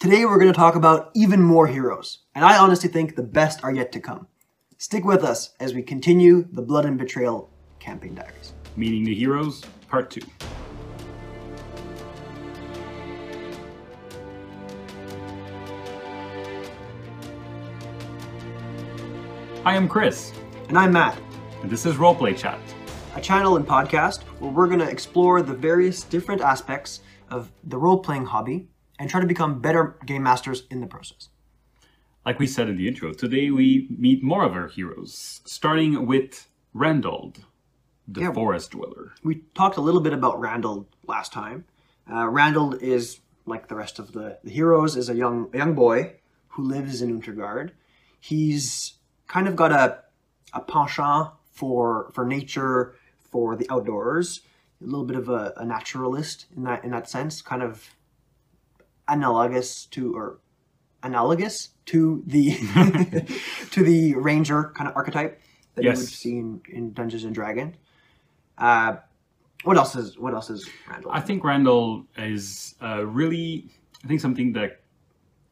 Today we're going to talk about even more heroes, and I honestly think the best are yet to come. Stick with us as we continue the Blood and Betrayal campaign diaries. Meeting the Heroes, Part 2. I am Chris, And I'm Matt, and this is Roleplay Chat. a channel and podcast where we're going to explore the various different aspects of the role playing hobby and try to become better game masters in the process. Like we said in the intro, today we meet more of our heroes, starting with Randall, the Yeah. forest dweller. We talked a little bit about Randall last time. Uh, Randall is like the rest of the, the heroes, is a young a young boy who lives in Untergard. He's kind of got a a penchant for for nature, for the outdoors. A little bit of a, a naturalist in that in that sense, kind of analogous to or analogous to the to the ranger kind of archetype that you would see in, in Dungeons and Dragons. Uh, what else is what else is Randall? I think Randall is uh, really, I think something that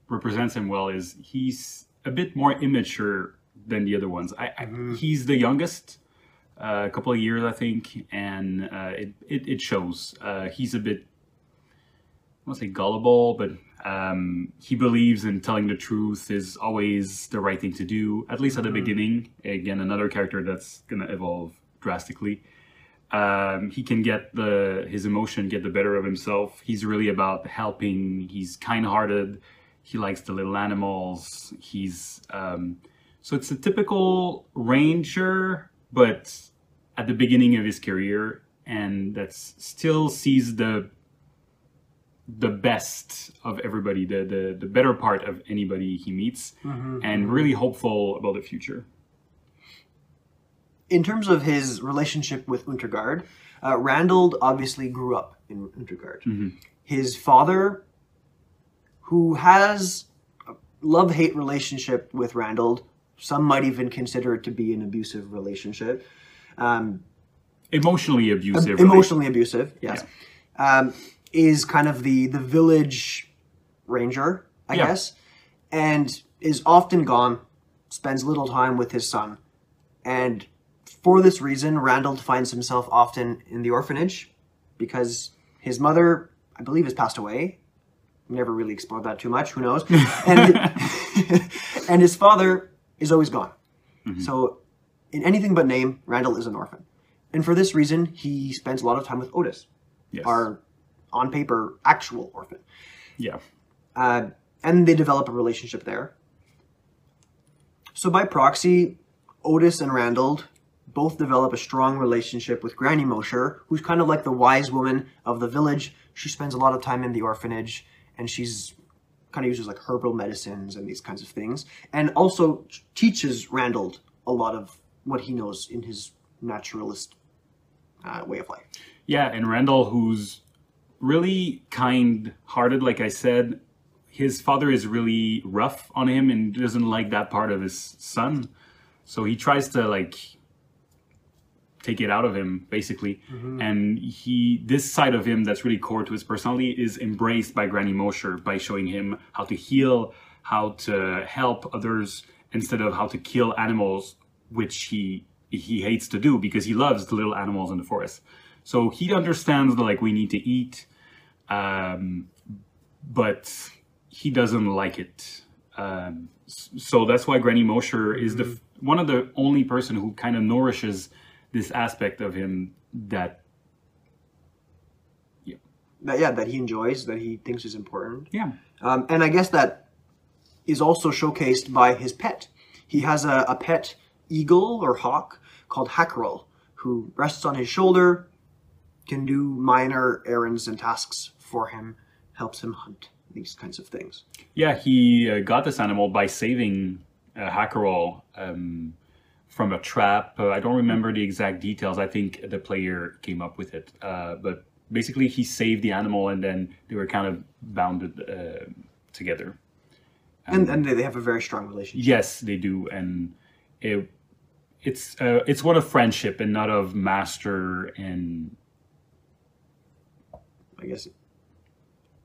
represents him well is he's a bit more immature than the other ones. I, I He's the youngest, uh, a couple of years, I think, and uh, it, it, it shows. Uh, he's a bit, won't say gullible, but um, he believes in telling the truth is always the right thing to do, at least at the beginning. Again, another character that's going to evolve drastically um, he can get the his emotion get the better of himself. He's really about helping. He's kind-hearted. He likes the little animals. He's um, so it's a typical ranger, but at the beginning of his career, and that's still sees the the best of everybody, the the, the better part of anybody he meets, and really hopeful about the future. in terms of his relationship with Untergard, uh, Randall obviously grew up in Untergard. His father, who has a love-hate relationship with Randall, some might even consider it to be an abusive relationship. Um, Emotionally abusive. emotionally abusive, yes, um, is kind of the the village ranger, I Yeah. guess, and is often gone, spends little time with his son, and for this reason, Randall finds himself often in the orphanage because his mother, I believe, has passed away. Never really explored that too much. Who knows? And and his father is always gone. Mm-hmm. So, in anything but name, Randall is an orphan. And for this reason, he spends a lot of time with Otis, Yes. our on paper actual orphan. yeah. Uh, and they develop a relationship there. So by proxy, Otis and Randall both develop a strong relationship with Granny Mosher, who's kind of like the wise woman of the village. She spends a lot of time in the orphanage, and she's kind of uses like herbal medicines and these kinds of things, and also teaches Randall a lot of what he knows in his naturalist uh, way of life. Yeah, and Randall, who's really kind hearted, like I said, his father is really rough on him and doesn't like that part of his son. So he tries to like take it out of him, basically. Mm-hmm. And he this side of him that's really core to his personality is embraced by Granny Mosher by showing him how to heal, how to help others instead of how to kill animals, which he he hates to do because he loves the little animals in the forest. So he understands that like we need to eat, um, but he doesn't like it. Um, so that's why Granny Mosher is the one of the only person who kind of nourishes this aspect of him that That yeah, that he enjoys, that he thinks is important. yeah Um, and I guess that is also showcased by his pet. He has a, a pet eagle or hawk called Hackerel, who rests on his shoulder, can do minor errands and tasks for him, helps him hunt, these kinds of things. yeah he uh, got this animal by saving uh, Hackerall um, from a trap. Uh, I don't remember the exact details. I think the player came up with it, uh, but basically he saved the animal and then they were kind of bounded uh, together. And, and they have a very strong relationship. Yes, they do, and it it's uh, it's one of friendship and not of master and I guess.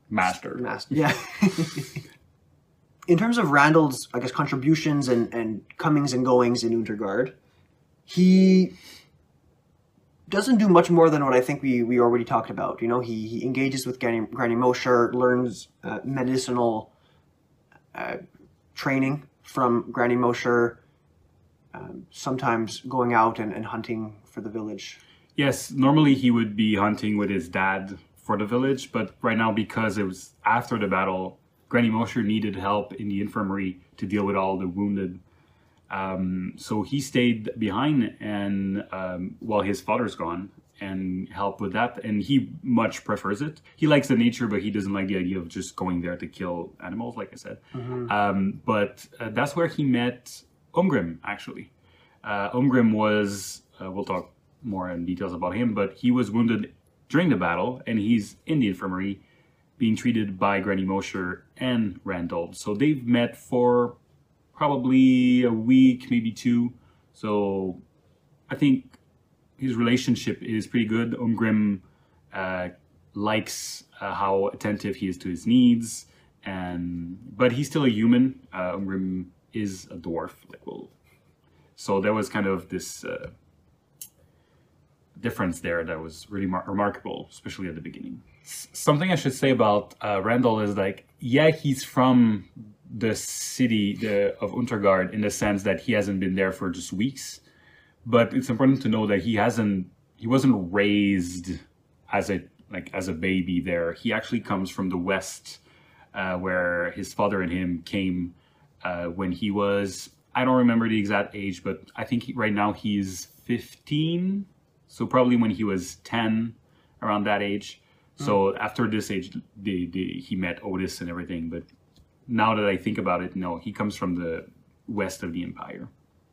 master. Master. Yeah. in terms of Randall's, I guess, contributions and, and comings and goings in Untergard, he doesn't do much more than what I think we, we already talked about. You know, he, he engages with Granny, Granny Mosher, learns uh, medicinal uh, training from Granny Mosher, um, sometimes going out and, and hunting for the village. Yes, normally he would be hunting with his dad for the village, but right now, because it was after the battle, Granny Mosher needed help in the infirmary to deal with all the wounded um, so he stayed behind and um, while his father's gone and help with that. And he much prefers it. He likes the nature, but he doesn't like the idea of just going there to kill animals, like I said. Mm-hmm. Um, but uh, that's where he met Ungrim, actually. Uh, Ungrim was, uh, we'll talk more in details about him, but he was wounded during the battle and he's in the infirmary being treated by Granny Mosher and Randall. So they've met for probably a week, maybe two. So I think his relationship is pretty good. Ungrim uh, likes uh, how attentive he is to his needs, and but he's still a human. Uh, Ungrim is a dwarf, like well, so there was kind of this uh, difference there that was really mar- remarkable, especially at the beginning. S- something I should say about uh, Randall is like, yeah, he's from the city the, of Untergard in the sense that he hasn't been there for just weeks. But it's important to know that he hasn't he wasn't raised as a like as a baby there. He actually comes from the west, uh, where his father and him came uh, when he was I don't remember the exact age, but I think he, right now he's 15, so probably when he was 10, around that age. Mm. So after this age, the, the, he met Otis and everything, but now that I think about it, no, he comes from the west of the empire.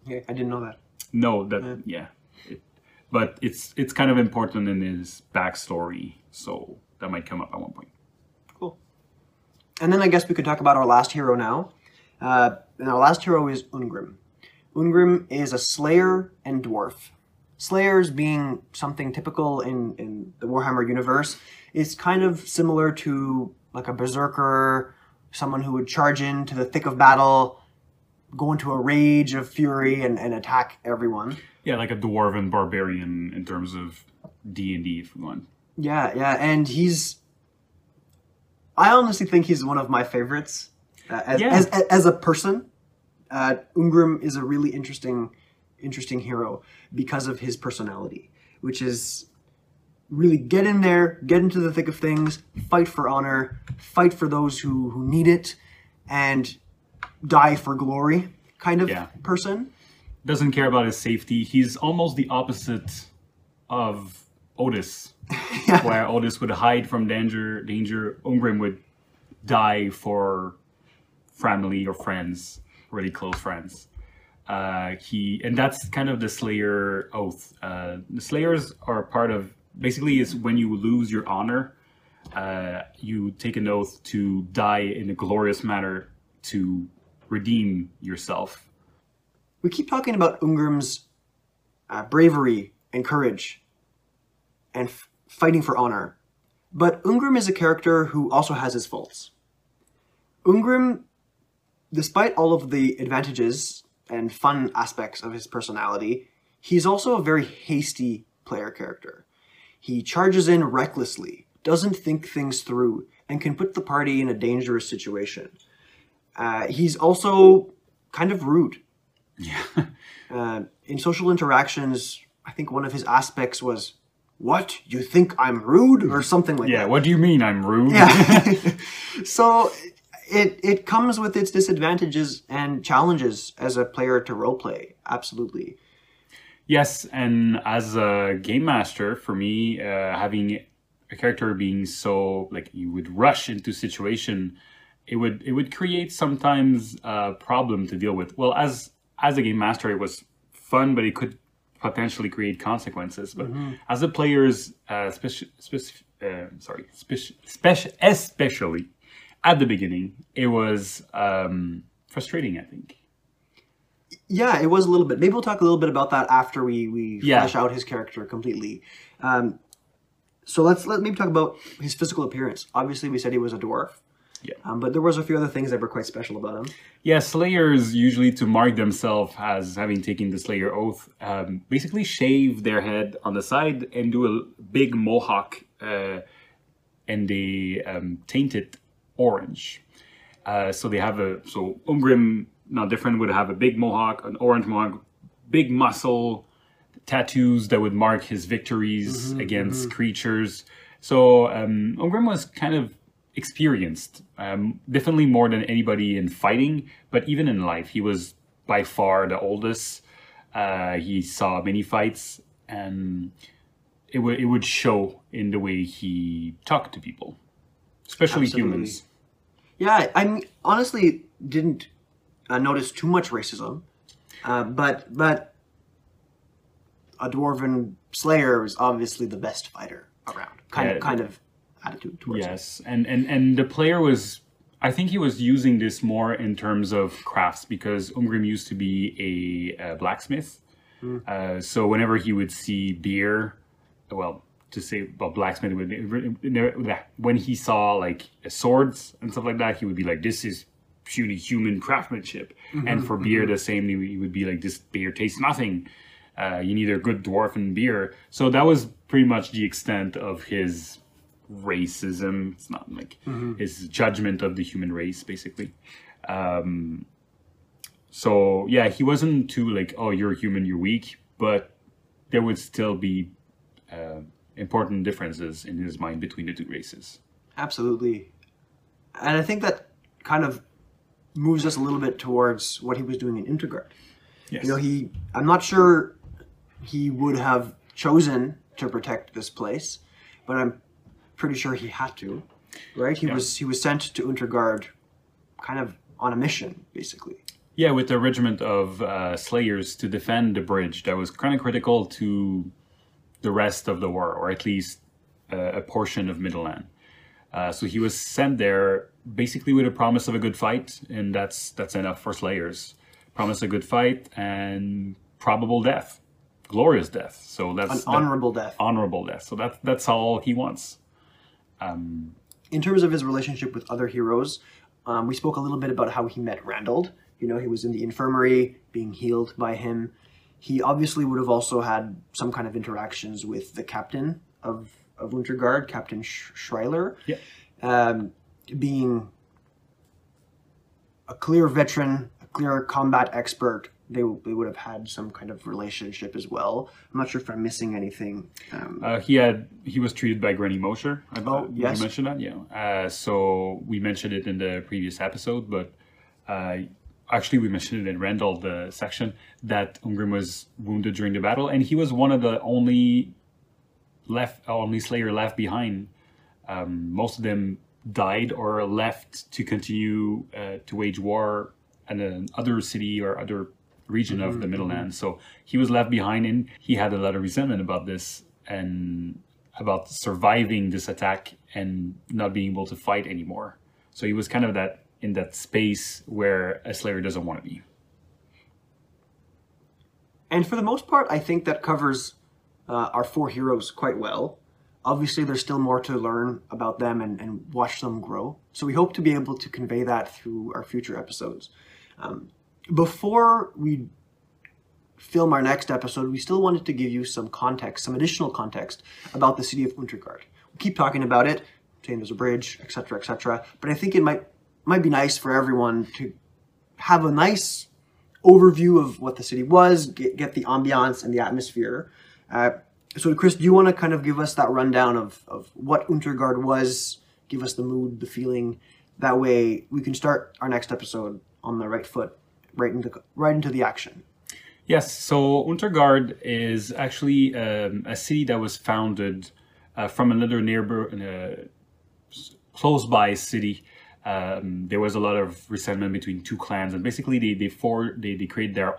Yeah, I didn't know that. No, that yeah, yeah. It, but it's it's kind of important in his backstory, so that might come up at one point. Cool. And then I guess we could talk about our last hero now. Uh, and our last hero is Ungrim. Ungrim is a slayer and dwarf. Slayers being something typical in, in the Warhammer universe is kind of similar to like a berserker someone who would charge into the thick of battle, go into a rage of fury, and, and attack everyone. Yeah, like a dwarven barbarian in terms of D and D, if we want. Yeah, yeah, and he's. I honestly think he's one of my favorites uh, as, yeah. as, as, as a person. Uh, Ungrim is a really interesting, interesting hero because of his personality, which is really get in there, get into the thick of things, fight for honor, fight for those who, who need it, and die for glory kind of yeah. person. Doesn't care about his safety. He's almost the opposite of Otis, yeah. where Otis would hide from danger. Danger. Ungrim would die for family or friends, really close friends. Uh, he and that's kind of the Slayer oath. Uh, the Slayers are part of basically is when you lose your honor, uh, you take an oath to die in a glorious manner to redeem yourself. We keep talking about Ungrim's uh, bravery and courage and f- fighting for honor, but Ungrim is a character who also has his faults. Ungrim, despite all of the advantages and fun aspects of his personality, he's also a very hasty player character. He charges in recklessly, doesn't think things through, and can put the party in a dangerous situation. Uh, he's also kind of rude. Yeah. uh, in social interactions, I think one of his aspects was, "What you think I'm rude?" or something like yeah, that. Yeah. What do you mean I'm rude? Yeah. so it it comes with its disadvantages and challenges as a player to roleplay. Absolutely. Yes, and as a game master, for me, uh, having a character being so like you would rush into situation, it would it would create sometimes a problem to deal with. Well, as as a game master, it was fun, but it could potentially create consequences. But mm-hmm. as a player's, uh, speci- speci- uh, sorry, speci- speci- especially at the beginning, it was um, frustrating. I think. Yeah, it was a little bit. Maybe we'll talk a little bit about that after we we yeah. flesh out his character completely. Um, so let's let maybe talk about his physical appearance. Obviously, we said he was a dwarf. Yeah. Um, but there was a few other things that were quite special about him. Yeah, Slayers usually to mark themselves as having taken the Slayer oath, um, basically shave their head on the side and do a big mohawk, uh, and they um, taint it orange. Uh, so they have a so Ungrim, not different, would have a big mohawk, an orange mohawk, big muscle, tattoos that would mark his victories against creatures. So um, Ungrim was kind of experienced, um, definitely more than anybody in fighting, but even in life, he was by far the oldest. Uh, he saw many fights, and it would it would show in the way he talked to people, especially Absolutely. humans. Yeah, I mean, honestly didn't uh, notice too much racism, uh, but but a dwarven slayer is obviously the best fighter around. Kind Yeah. of kind of attitude towards it. Yes, and and and the player was. I think he was using this more in terms of crafts because Ungrim used to be a, uh blacksmith. Uh, so whenever he would see beer, well, to say well, blacksmith would when he saw like swords and stuff like that, he would be like, "This is purely human craftsmanship." And for beer, the same. He would be like, "This beer tastes nothing." Uh, you need a good dwarven beer. So that was pretty much the extent of his racism. It's not like his judgment of the human race, basically. Um, so yeah, he wasn't too like, oh, you're human, you're weak, but there would still be uh, important differences in his mind between the two races. Absolutely. And I think that kind of moves us a little bit towards what he was doing in Untergard. Yes. You know, he I'm not sure he would have chosen to protect this place, but I'm pretty sure he had to. Right? He was he was sent to Untergard kind of on a mission, basically. Yeah, with a regiment of uh, slayers to defend the bridge that was kind of critical to the rest of the war, or at least uh, a portion of Middleland. Uh, so he was sent there basically with a promise of a good fight, and that's that's enough for slayers. Promise a good fight and probable death, glorious death. So that's An that- honorable death. honorable death. So that's that's all he wants. in terms of his relationship with other heroes, um, we spoke a little bit about how he met Randall. You know, he was in the infirmary being healed by him. He obviously would have also had some kind of interactions with the captain of, of Untergard, Captain Sch- Schreiler, Yeah. um, being a clear veteran, a clear combat expert. They, they would have had some kind of relationship as well. I'm not sure if I'm missing anything. Um, Uh, he had he was treated by Granny Mosher. I Oh, yes. You mentioned that, yeah. Uh, so we mentioned it in the previous episode, but uh, actually we mentioned it in Randall the section that Ungrim was wounded during the battle, and he was one of the only left only Slayer left behind. Um, most of them died or left to continue uh, to wage war in another city or other region of the Middleland. So he was left behind, and he had a lot of resentment about this and about surviving this attack and not being able to fight anymore. So he was kind of that in that space where a Slayer doesn't want to be. And for the most part, I think that covers uh, our four heroes quite well. Obviously, there's still more to learn about them and, and watch them grow. So we hope to be able to convey that through our future episodes. Um, before we film our next episode, we still wanted to give you some context, some additional context about the city of Untergard. We keep talking about it, saying there's a bridge, etc., etc. But I think it might might be nice for everyone to have a nice overview of what the city was, get, get the ambiance and the atmosphere. Uh, so, Chris, do you want to kind of give us that rundown of, of what Untergard was? Give us the mood, the feeling. That way, we can start our next episode on the right foot, right into right into the action. Yes, so Untergard is actually um, a city that was founded uh, from another neighbor, uh, close by city. Um, there was a lot of resentment between two clans, and basically they they for they, they created their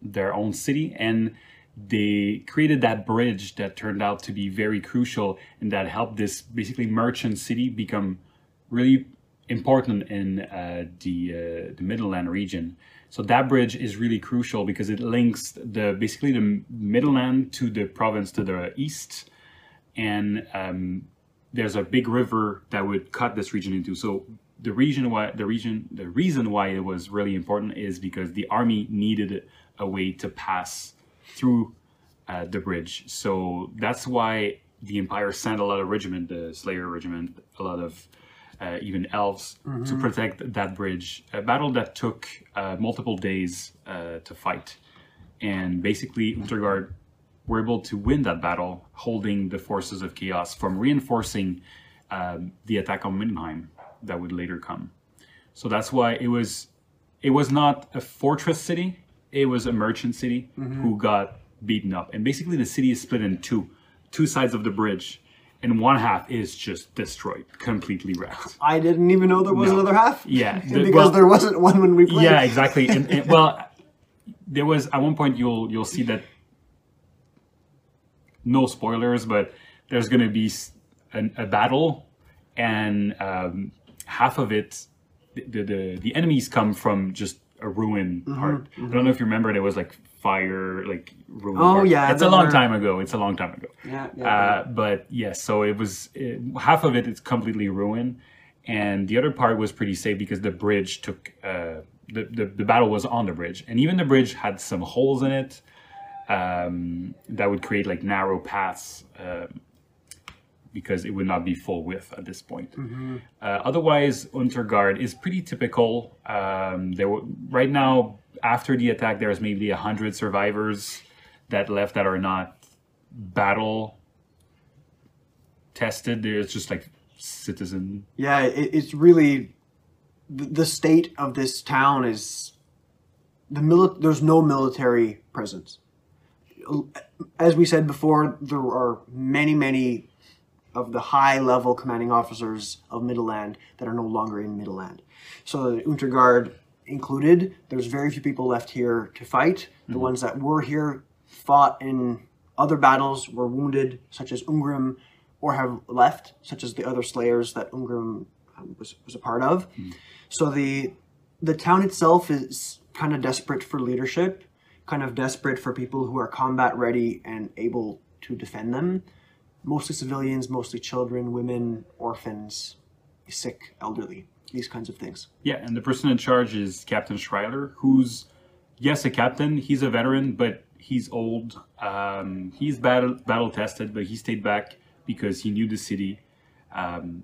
their own city and they created that bridge that turned out to be very crucial and that helped this basically merchant city become really important in uh, the uh, the Middleland region. So that bridge is really crucial because it links the basically the Middleland to the province to the east, and um, there's a big river that would cut this region into. So the reason why the region the reason why it was really important is because the army needed a way to pass through uh, the bridge. So that's why the Empire sent a lot of regiment, the Slayer regiment, a lot of uh, even elves to protect that bridge. A battle that took uh, multiple days uh, to fight, and basically Untergard were able to win that battle, holding the forces of chaos from reinforcing um, the attack on Middenheim that would later come. So that's why it was it was not a fortress city; it was a merchant city who got beaten up, and basically the city is split in two, two sides of the bridge, and one half is just destroyed, completely wrecked. I didn't even know there was No. another half. Yeah, the- because well- there wasn't one when we played. Yeah, exactly. And, and- well, there was at one point you'll you'll see that no spoilers, but there's going to be an, a battle, and um, half of it, the, the the enemies come from just a ruin Mm-hmm, part. I don't know if you remember. There was like fire, like ruin. Oh, part. yeah, it's a long were- time ago. It's a long time ago. Yeah, yeah, Uh, but yes, so it was it, half of it is completely ruined, and the other part was pretty safe because the bridge took uh, the, the the battle was on the bridge, and even the bridge had some holes in it um, that would create like narrow paths. Um, because it would not be full width at this point. Uh, otherwise, Untergard is pretty typical. Um, there were, right now, after the attack, there's maybe a hundred survivors that left that are not battle tested. There's just like citizen. Yeah, it, it's really the, the state of this town is the mili- There's no military presence. As we said before, there are many, many of the high level commanding officers of Middenland that are no longer in Middenland. So the Untergard included, there's very few people left here to fight. The ones that were here fought in other battles, were wounded, such as Ungrim, or have left, such as the other slayers that Ungrim um, was, was a part of. So the the town itself is kind of desperate for leadership, kind of desperate for people who are combat ready and able to defend them. Mostly civilians, mostly children, women, orphans, sick, elderly, these kinds of things. Yeah, and the person in charge is Captain Schreiler, who's yes a captain. He's a veteran, but he's old. Um, he's battle battle tested, but he stayed back because he knew the city, um,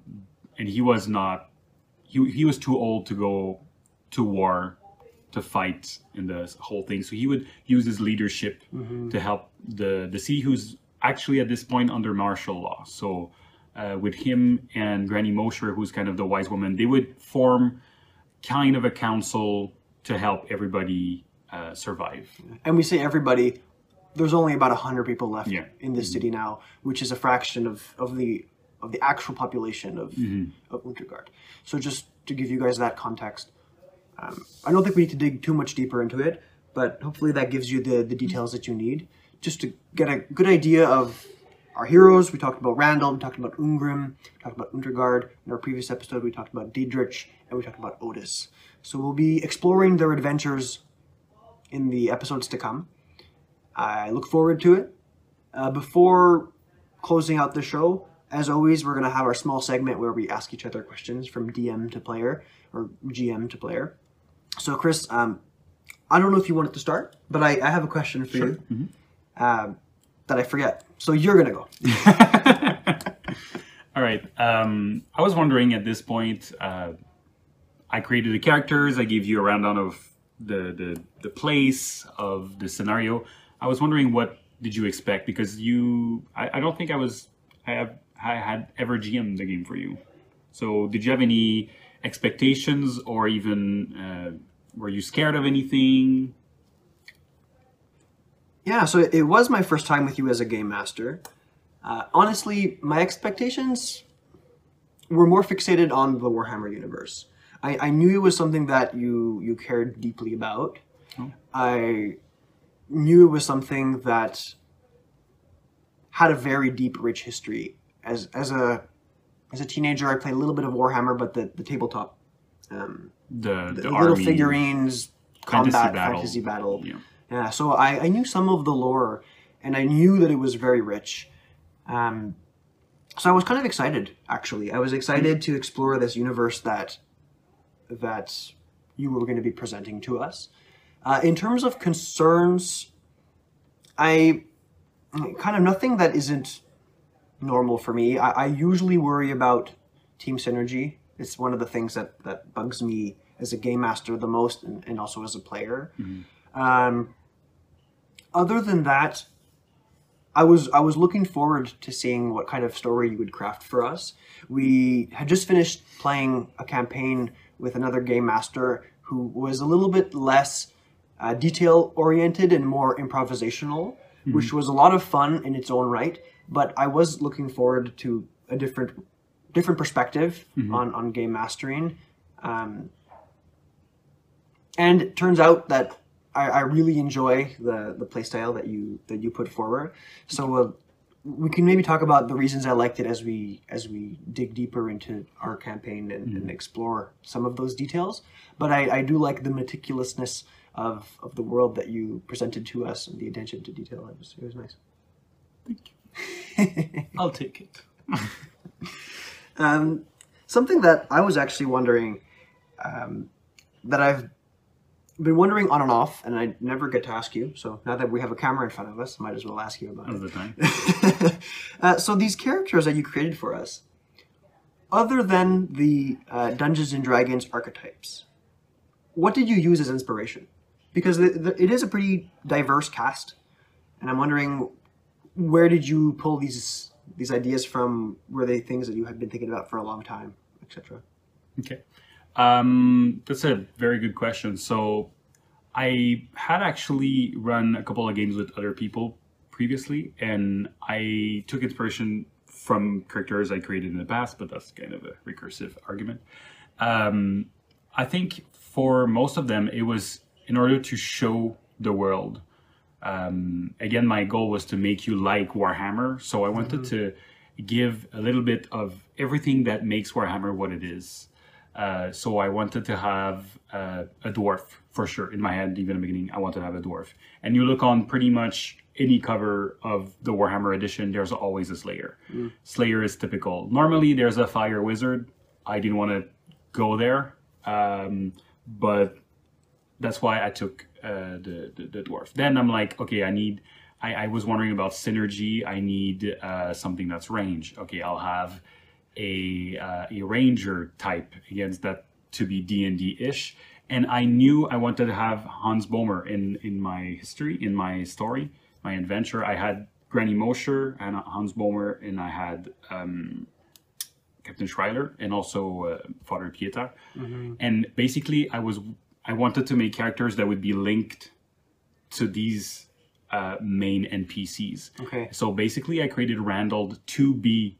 and he was not. He he was too old to go to war to fight in the whole thing. So he would use his leadership to help the the city, who's actually at this point under martial law. So. Uh, with him and Granny Mosher, who's kind of the wise woman, they would form kind of a council to help everybody uh, survive. And we say everybody, there's only about 100 people left Yeah. in this city now, which is a fraction of, of the of the actual population of, of Untergard. So just to give you guys that context, um, I don't think we need to dig too much deeper into it, but hopefully that gives you the, the details that you need just to get a good idea of our heroes. We talked about Randall, we talked about Ungrim, we talked about Untergard. In our previous episode, we talked about Diedrich, and we talked about Otis. So we'll be exploring their adventures in the episodes to come. I look forward to it. Uh, before closing out the show, as always, we're going to have our small segment where we ask each other questions from DM to player or GM to player. So, Chris, um, I don't know if you wanted to start, but I, I have a question for you um, that I forget. So you're going to go. All right. Um, I was wondering at this point, uh, I created the characters, I gave you a rundown of the, the, the place, of the scenario. I was wondering what did you expect? Because you, I, I don't think I was, I, have, I had ever GM'd the game for you. So did you have any expectations or even uh, were you scared of anything? Yeah, so it was my first time with you as a game master. Uh, honestly, my expectations were more fixated on the Warhammer universe. I, I knew it was something that you you cared deeply about. I knew it was something that had a very deep, rich history. As as a as a teenager, I played a little bit of Warhammer, but the, the tabletop, um, The, the, the little army, figurines, fantasy combat, battle. fantasy battle. Yeah. Yeah, so I, I knew some of the lore, and I knew that it was very rich. Um, so I was kind of excited, actually. I was excited to explore this universe that that you were going to be presenting to us. Uh, in terms of concerns, I kind of nothing that isn't normal for me. I, I usually worry about team synergy. It's one of the things that, that bugs me as a game master the most and, and also as a player. Um, other than that, I was I was looking forward to seeing what kind of story you would craft for us. We had just finished playing a campaign with another game master who was a little bit less uh, detail oriented and more improvisational, which was a lot of fun in its own right. But I was looking forward to a different different perspective on on game mastering. Um, and it turns out that I, I really enjoy the the playstyle that you that you put forward. So uh, we can maybe talk about the reasons I liked it as we as we dig deeper into our campaign and, and explore some of those details. But I, I do like the meticulousness of, of the world that you presented to us and the attention to detail. It was it was nice. I'll take it. Um, something that I was actually wondering, um, that I've been wondering on and off, and I never get to ask you. So now that we have a camera in front of us, might as well ask you about All it. the time. uh, so these characters that you created for us, other than the uh, Dungeons and Dragons archetypes, what did you use as inspiration? Because the, the, it is a pretty diverse cast, and I'm wondering where did you pull these these ideas from? Were they things that you had been thinking about for a long time, etc.? Okay. Um, that's a very good question. So, I had actually run a couple of games with other people previously, and I took inspiration from characters I created in the past, but that's kind of a recursive argument. Um, I think for most of them, it was in order to show the world. Um, again, my goal was to make you like Warhammer, so I wanted to give a little bit of everything that makes Warhammer what it is. Uh, so I wanted to have uh, a dwarf for sure in my head. Even in the beginning, I wanted to have a dwarf. And you look on pretty much any cover of the Warhammer edition, there's always a Slayer. Slayer is typical. Normally, there's a fire wizard. I didn't want to go there, um, but that's why I took uh, the, the the dwarf. Then I'm like, okay, I need. I, I was wondering about synergy. I need uh, something that's range. Okay, I'll have a uh, a ranger type against that to be D and D ish. And I knew I wanted to have Hans Bomer in in my history, in my story, my adventure. I had Granny Mosher and Hans Bomer, and I had um, Captain Schreiler and also uh, Father Pieta. And basically, I was I wanted to make characters that would be linked to these uh, main NPCs. Okay. So basically, I created Randall to be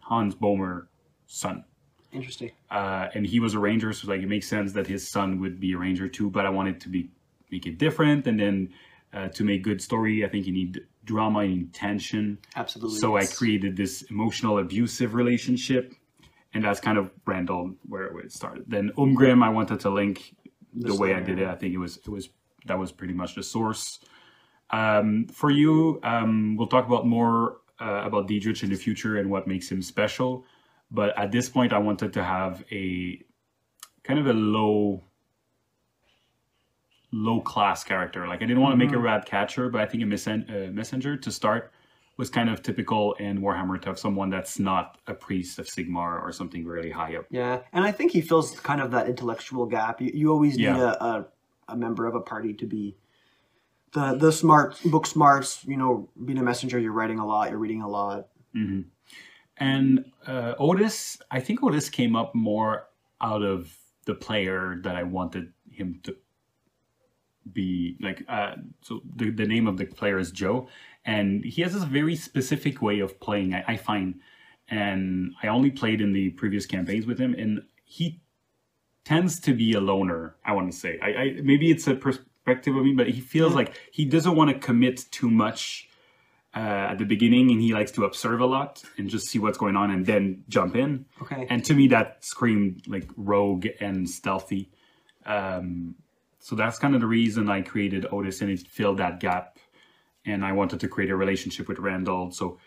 Hans Bomer's son. Interesting. Uh, and he was a ranger, so like it makes sense that his son would be a ranger too. But I wanted to be make it different, and then uh, to make good story, I think you need drama, you need tension. Absolutely. So I created this emotional abusive relationship, and that's kind of Randall where, where it started. Then Ungrim, I wanted to link the, way I did it. I think it was it was that was pretty much the source. Um, for you, um, we'll talk about more uh, about Diedrich in the future and what makes him special. But at this point, I wanted to have a kind of a low low class character. Like I didn't want to make a rat catcher, but I think a messen- uh, messenger to start was kind of typical in Warhammer to have someone that's not a priest of Sigmar or something really high up. Yeah, and I think he fills kind of that intellectual gap. You, you always need Yeah. a, a a member of a party to be the the smart book smarts. You know, being a messenger, you're writing a lot, you're reading a lot. And uh, Otis, I think Otis came up more out of the player that I wanted him to be like. Uh, so the, the name of the player is Joe, and he has this very specific way of playing. I, I find, and I only played in the previous campaigns with him, and he tends to be a loner. I want to say, I, I maybe it's a perspective of me, but he feels like he doesn't want to commit too much uh, at the beginning, and he likes to observe a lot and just see what's going on, and then jump in. Okay. And to me, that screamed like rogue and stealthy. Um, so that's kind of the reason I created Otis, and it filled that gap. And I wanted to create a relationship with Randall. So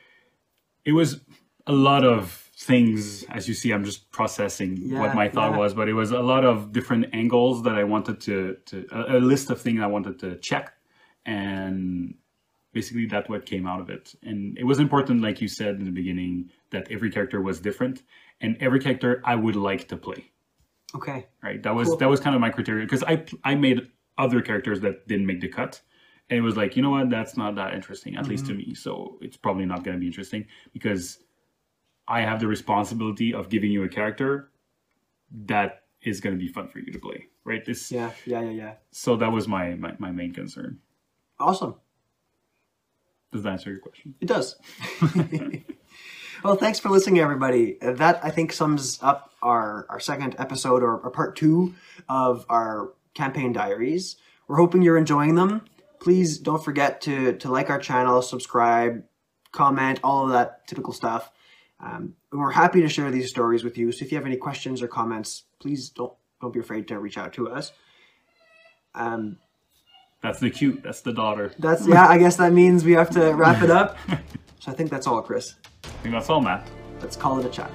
it was a lot of things. As you see, I'm just processing Yeah, what my thought yeah. was, but it was a lot of different angles that I wanted to, to a, a list of things I wanted to check, and basically that's what came out of it. And it was important, like you said in the beginning, that every character was different, and every character I would like to play. Okay. Right. That was Cool. that was kind of my criteria because I I made other characters that didn't make the cut. And it was like, you know what, that's not that interesting, at least to Mm-hmm. me. So it's probably not going to be interesting because I have the responsibility of giving you a character that is going to be fun for you to play, right? This, Yeah. Yeah. Yeah. Yeah. so that was my, my my main concern. Awesome. Does that answer your question? It does. well, thanks for listening, everybody. That I think sums up our our second episode or, or part two of our campaign diaries. We're hoping you're enjoying them. Please don't forget to to like our channel, subscribe, comment, all of that typical stuff. Um, we're happy to share these stories with you. So if you have any questions or comments, please don't don't be afraid to reach out to us. Um, That's the cute. That's the daughter. that's yeah. I guess that means we have to wrap it up. So I think that's all, Chris. I think that's all, Matt. Let's call it a chat.